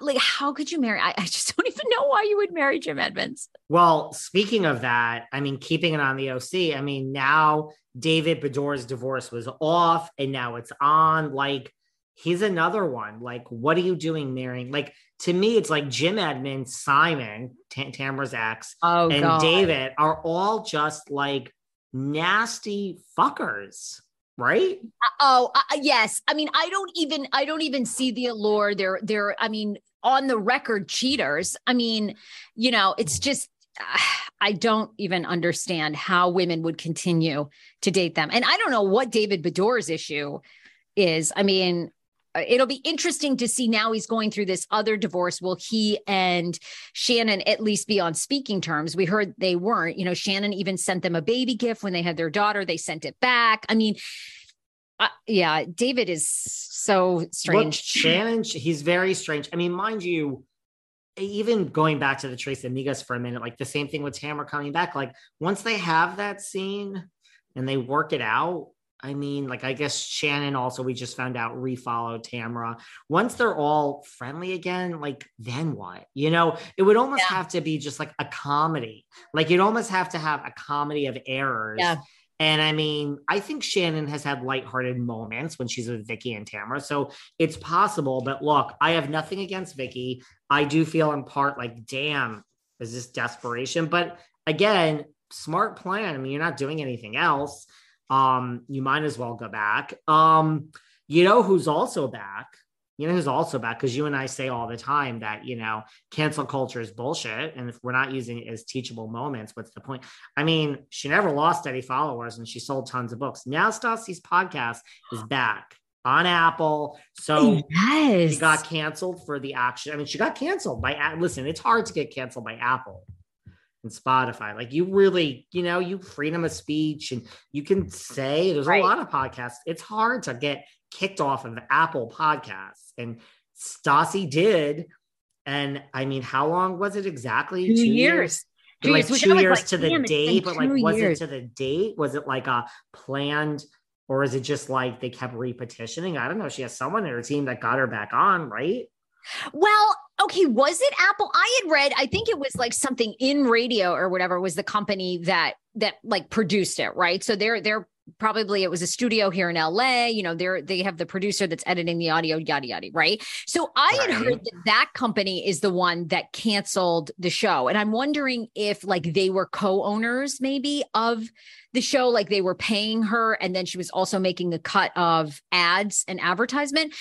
Speaker 2: like, how could you marry? I, I just [LAUGHS] don't even know why you would marry Jim Edmonds.
Speaker 1: Well, speaking of that, I mean, keeping it on the OC, I mean, now David Beador's divorce was off and now it's on. Like, he's another one. Like, what are you doing marrying? Like, to me, it's like Jim Edmonds, Simon, Tam- Tamra's ex,
Speaker 2: Oh,
Speaker 1: and David are all just like nasty fuckers, right?
Speaker 2: Oh, uh, yes. I mean, I don't even I don't even see the allure. They're they're I mean, on the record cheaters. I mean, you know, it's just uh, I don't even understand how women would continue to date them. And I don't know what David Beador's issue is. I mean, it'll be interesting to see now he's going through this other divorce. Will he and Shannon at least be on speaking terms? We heard they weren't. You know, Shannon even sent them a baby gift when they had their daughter. They sent it back. I mean, uh, yeah, David is so
Speaker 1: Look,
Speaker 2: strange. [LAUGHS]
Speaker 1: Shannon, he's very strange. I mean, mind you, even going back to the Tres Amigas for a minute, like the same thing with Tamra coming back. Like once they have that scene and they work it out, I mean, like I guess Shannon also we just found out refollowed Tamra. Once they're all friendly again, like then what? You know, it would almost
Speaker 2: Yeah.
Speaker 1: have to be just like a comedy. Like you'd almost have to have a comedy of errors.
Speaker 2: Yeah.
Speaker 1: And I mean, I think Shannon has had lighthearted moments when she's with Vicki and Tamra. So it's possible. But look, I have nothing against Vicki. I do feel in part like, damn, is this desperation? But again, smart plan. I mean, you're not doing anything else. Um, you might as well go back. Um, you know who's also back? You know who's also back? Because you and I say all the time that you know cancel culture is bullshit, and if we're not using it as teachable moments, what's the point? I mean, she never lost any followers, and she sold tons of books. Now Stassi's podcast is back on Apple, so
Speaker 2: yes.
Speaker 1: she got canceled for the action. I mean, she got canceled by listen, it's hard to get canceled by Apple and Spotify. Like you really, you know, you freedom of speech and you can say there's
Speaker 2: Right.
Speaker 1: a lot of podcasts. It's hard to get kicked off of Apple podcasts. And Stassi did. And I mean, how long was it exactly?
Speaker 2: Two years. Two
Speaker 1: like
Speaker 2: years,
Speaker 1: two years
Speaker 2: like,
Speaker 1: to the
Speaker 2: damn, it's been
Speaker 1: date, but like was
Speaker 2: years.
Speaker 1: it to the date? Was it like a planned or is it just like they kept repetitioning? I don't know. She has someone in her team that got her back on, right?
Speaker 2: Well, okay, was it Apple? I had read, I think it was like something in radio or whatever was the company that that like produced it, right? So they're they're probably it was a studio here in LA, you know, they're they have the producer that's editing the audio yada yada, right? So I had heard that that company is the one that canceled the show. And I'm wondering if like they were co-owners maybe of the show like they were paying her and then she was also making a cut of ads and advertisement.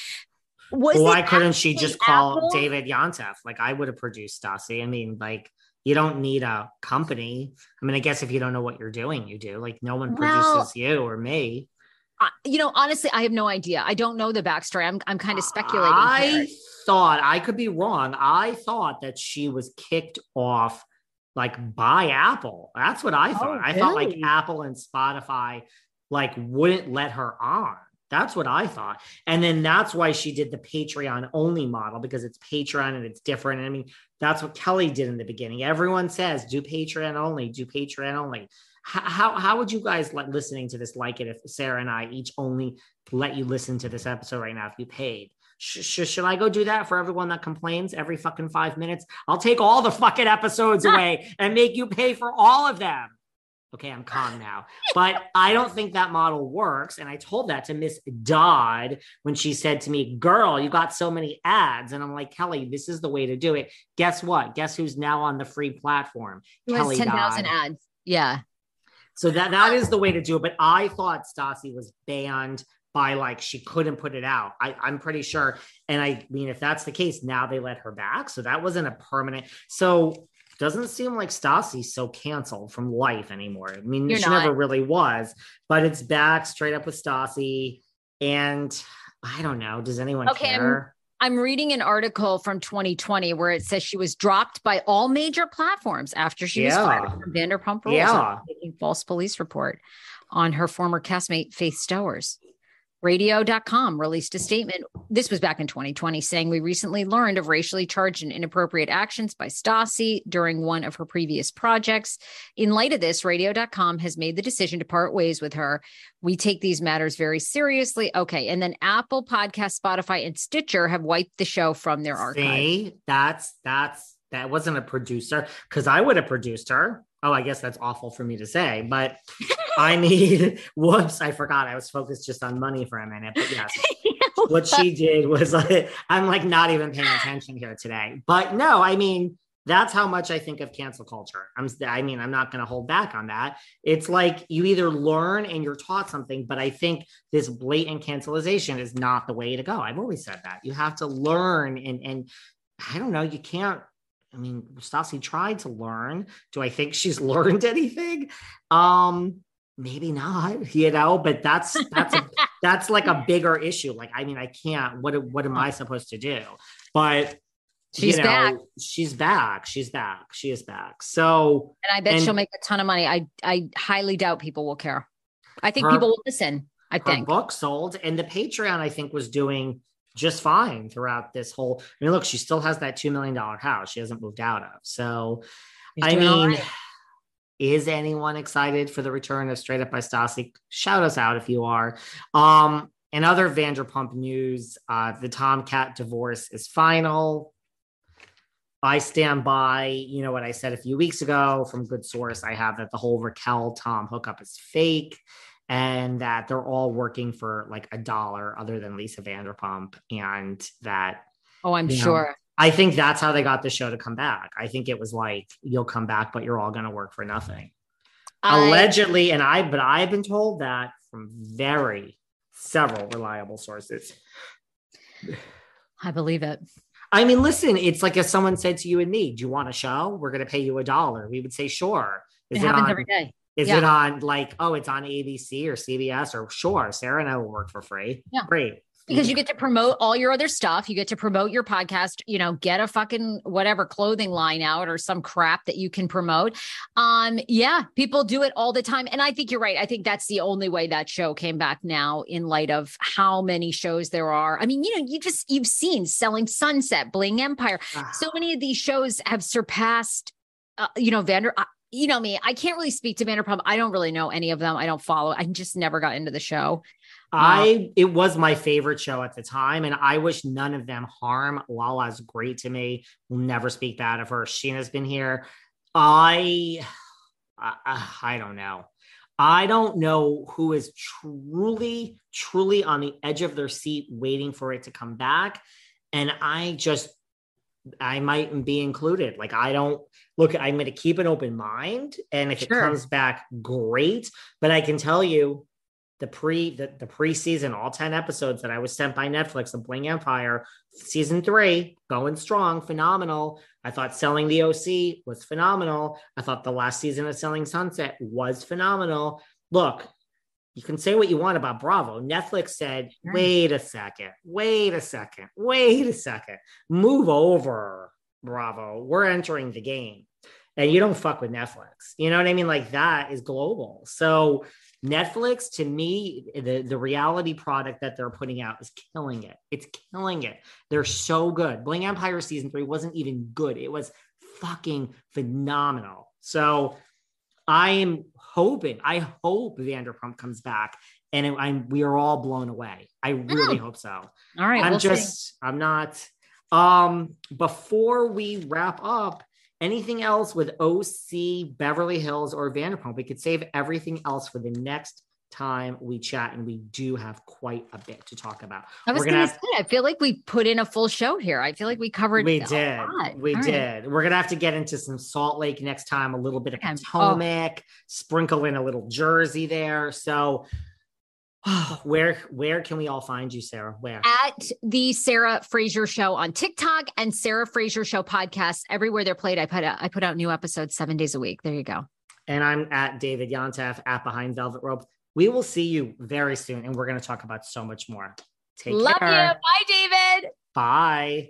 Speaker 2: Was
Speaker 1: why couldn't she just call
Speaker 2: Apple?
Speaker 1: David Yontef? Like I would have produced Stassi. I mean, like you don't need a company. I mean, I guess if you don't know what you're doing, you do. Like no one
Speaker 2: Well-
Speaker 1: produces you or me.
Speaker 2: Uh, you know, honestly, I have no idea. I don't know the backstory. I'm I'm kind of speculating.
Speaker 1: I
Speaker 2: here.
Speaker 1: thought I could be wrong. I thought that she was kicked off like by Apple. That's what I thought.
Speaker 2: Oh,
Speaker 1: I thought like? Apple and Spotify like wouldn't let her on. That's what I thought. And then that's why she did the Patreon only model because it's Patreon and it's different. I mean, that's what Kelly did in the beginning. Everyone says do Patreon only, do Patreon only. How, how would you guys like listening to this like it if Sarah and I each only let you listen to this episode right now if you paid? Sh- sh- should I go do that for everyone that complains every fucking five minutes? I'll take all the fucking episodes [LAUGHS] away and make you pay for all of them. Okay, I'm calm now. But I don't think that model works. And I told that to Miss Dodd when she said to me, Girl, you got so many ads. And I'm like, Kelly, this is the way to do it. Guess what? Guess who's now on the free platform?
Speaker 2: Who
Speaker 1: Kelly
Speaker 2: has 10,000 ads. Yeah.
Speaker 1: So that that is the way to do it. But I thought Stassi was banned by like she couldn't put it out. I, I'm pretty sure. And I mean, if that's the case, now they let her back. So that wasn't a permanent. So doesn't seem like Stassi's so canceled from life anymore. I mean,
Speaker 2: You're
Speaker 1: she
Speaker 2: not.
Speaker 1: never really was, but it's back straight up with Stassi. And I don't know. Does anyone
Speaker 2: Okay, I'm-
Speaker 1: care?
Speaker 2: I'm reading an article from 2020 where it says she was dropped by all major platforms after she was
Speaker 1: Yeah.
Speaker 2: fired from Vanderpump Rules
Speaker 1: Yeah.
Speaker 2: making false police report on her former castmate Faith Stowers. Radio.com released a statement. This was back in 2020 saying we recently learned of racially charged and inappropriate actions by Stassi during one of her previous projects. In light of this, Radio.com has made the decision to part ways with her. We take these matters very seriously. Okay. And then Apple Podcast, Spotify, and Stitcher have wiped the show from their archive.
Speaker 1: See, that's that's that wasn't a producer because I would have produced her. Oh, I guess that's awful for me to say, but [LAUGHS] I need, [LAUGHS] whoops, I forgot. I was focused just on money for a minute. But yes, [LAUGHS] what she did was like, I'm like not even paying attention here today. But no, I mean, that's how much I think of cancel culture. I'm, I mean, I'm not going to hold back on that. It's like you either learn and you're taught something, but I think this blatant cancelization is not the way to go. I've always said that you have to learn and and I don't know, you can't. I mean, Stassi tried to learn. Do I think she's [LAUGHS] learned anything? Um, maybe not, [LAUGHS] you know, but that's that's a, [LAUGHS] that's like a bigger issue. Like, I mean, I can't. What what am I supposed to do? But
Speaker 2: She's
Speaker 1: you know,
Speaker 2: back.
Speaker 1: She's back. She's back. She is back. So
Speaker 2: And I bet
Speaker 1: And-
Speaker 2: she'll make a ton of money. I I highly doubt people will care. I think
Speaker 1: Her-
Speaker 2: people will listen. I think.
Speaker 1: book sold, and the Patreon I think was doing just fine throughout this whole. I mean, look, she still has that two million dollar house. She hasn't moved out of. So, I mean.
Speaker 2: right.
Speaker 1: Is anyone excited for the return of Straight Up by Stassi? Shout us out if you are. Um, in other Vanderpump news, uh, the TomKat divorce is final. I stand by, you know, what I said a few weeks ago from good source. I have that the whole Raquel Tom hookup is fake and that they're all working for like a dollar other than Lisa Vanderpump. And that
Speaker 2: oh, I'm
Speaker 1: you know,
Speaker 2: sure.
Speaker 1: I think that's how they got the show to come back. I think it was like, you'll come back, but you're all going to work for nothing.
Speaker 2: I-
Speaker 1: Allegedly. And I, but I've been told that from very several reliable sources.
Speaker 2: I believe it.
Speaker 1: I mean, listen, it's like if someone said to you and me, Do you want a show? We're going to pay you a dollar. We would say, Sure.
Speaker 2: It
Speaker 1: Is
Speaker 2: happens
Speaker 1: on,
Speaker 2: every day.
Speaker 1: Is
Speaker 2: Yeah.
Speaker 1: it on like, oh, it's on ABC or CBS or sure, Sarah and I will work for free.
Speaker 2: Yeah.
Speaker 1: Great.
Speaker 2: Because you get to promote all your other stuff. You get to promote your podcast, you know, get a fucking whatever clothing line out or some crap that you can promote. Um, yeah, people do it all the time. And I think you're right. I think that's the only way that show came back now in light of how many shows there are. I mean, you know, you just you've seen Selling Sunset, Bling Empire.
Speaker 1: Ah,
Speaker 2: so many of these shows have surpassed uh, you know vander uh, you know me i can't really speak to vanderpump i don't really know any of them i don't follow i just never got into the show uh,
Speaker 1: I it was my favorite show at the time, and I wish none of them harm. Lala's great to me. We'll never speak bad of her. Scheana's been here. I, I, uh, I don't know. I don't know who is truly, truly on the edge of their seat, waiting for it to come back, and I just, I might be included. Like I don't look. I'm going to keep an open mind, and if
Speaker 2: Sure.
Speaker 1: it comes back, great. But I can tell you the pre the, the preseason all 10 episodes that i was sent by netflix of bling empire season three going strong phenomenal. I thought selling the oc was phenomenal. I thought the last season of selling sunset was phenomenal. Look you can say what you want about bravo. Netflix said wait a second wait a second wait a second. Move over bravo. We're entering the game and you don't fuck with netflix you know what i mean like that is global so Netflix, to me, the, the reality product that they're putting out is killing it. It's killing it. They're so good. Bling Empire season three wasn't even good. It was fucking phenomenal. So I am hoping, I hope Vanderpump comes back and it, I'm, we are all blown away. I really hope so.
Speaker 2: all right
Speaker 1: I'm
Speaker 2: we'll see.
Speaker 1: just, I'm not. Um, before we wrap up, anything else with OC, Beverly Hills, or Vanderpump. We could save everything else for the next time we chat, and we do have quite a bit to talk about.
Speaker 2: I was going
Speaker 1: gonna
Speaker 2: say, I feel like we put in a full show here. I feel like we covered.
Speaker 1: we did. We
Speaker 2: All right.
Speaker 1: did. We're gonna have to get into some Salt Lake next time, a little bit of
Speaker 2: Okay. Oh.
Speaker 1: Sprinkle in a little Jersey there. So [SIGHS] where where can we all find you, Sarah? Where?
Speaker 2: At the Sarah Fraser Show on TikTok and Sarah Fraser Show podcast everywhere they're played. I put out, I put out new episodes seven days a week. There you go.
Speaker 1: And I'm at David Yontef at Behind Velvet Rope. We will see you very soon, and we're gonna talk about so much more. Take
Speaker 2: Love
Speaker 1: care.
Speaker 2: you. Bye, David.
Speaker 1: Bye.